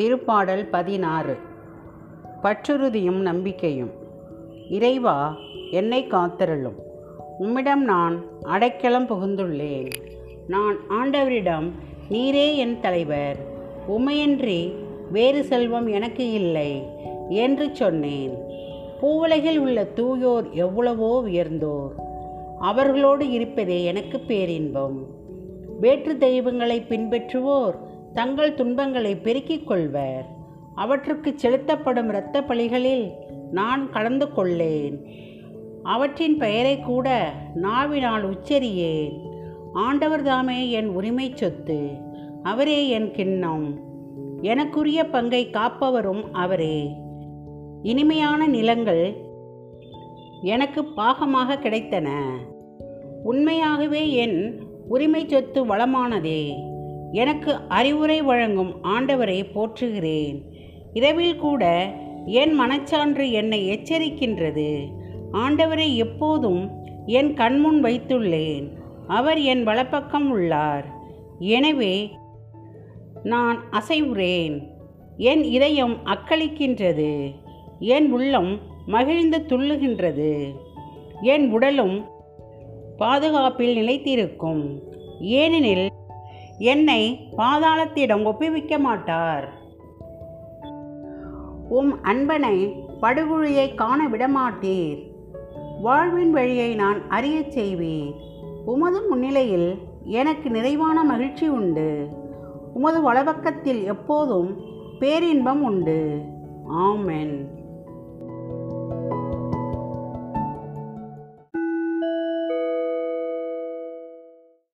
திருப்பாடல் பதினாறு. பற்றுறுதியும் நம்பிக்கையும். இறைவா என்னை காத்தருளும். உம்மிடம் நான் அடைக்கலம் புகுந்துள்ளேன். நான் ஆண்டவரிடம் நீரே என் தலைவர். உமையன்றி வேறு செல்வம் எனக்கு இல்லை என்று சொன்னேன். பூவுலகில் உள்ள தூயோர் எவ்வளவோ உயர்ந்தோர். அவர்களோடு இருப்பதே எனக்கு பேரின்பம். வேற்று தெய்வங்களை பின்பற்றுவோர் தங்கள் துன்பங்களை பெருக்கிக் கொள்வர். அவற்றுக்கு செலுத்தப்படும் இரத்த பலிகளில் நான் கலந்து கொள்ளேன். அவற்றின் பெயரை கூட நாவினால் உச்சரியேன். ஆண்டவர் தாமே என் உரிமை சொத்து அவரே என் கிண்ணம். எனக்குரிய பங்கை காப்பவரும் அவரே. இனிமையான நிலங்கள் எனக்கு பாகமாக கிடைத்தன. உண்மையாகவே என் உரிமை சொத்து வளமானதே. எனக்கு அறிவுரை வழங்கும் ஆண்டவரை போற்றுகிறேன். இரவில் கூட என் மனச்சான்று என்னை எச்சரிக்கின்றது. ஆண்டவரை எப்போதும் என் கண்முன் வைத்துள்ளேன். அவர் என் வலப்பக்கம் உள்ளார். எனவே நான் அசைவுறேன். என் இதயம் அக்களிக்கின்றது. என் உள்ளம் மகிழ்ந்து துள்ளுகின்றது. என் உடலும் பாதுகாப்பில் நிலைத்திருக்கும். ஏனெனில் என்னை பாதாளத்திடம் ஒப்புவிக்க மாட்டார் உம் அன்பனை படுகுழியை காண விடமாட்டீர். வாழ்வின் வழியை நான் அறியச் செய்வீர் உமது முன்னிலையில் எனக்கு நிறைவான மகிழ்ச்சி உண்டு. உமது வலப்பக்கத்தில் எப்போதும் பேரின்பம் உண்டு. ஆமென்.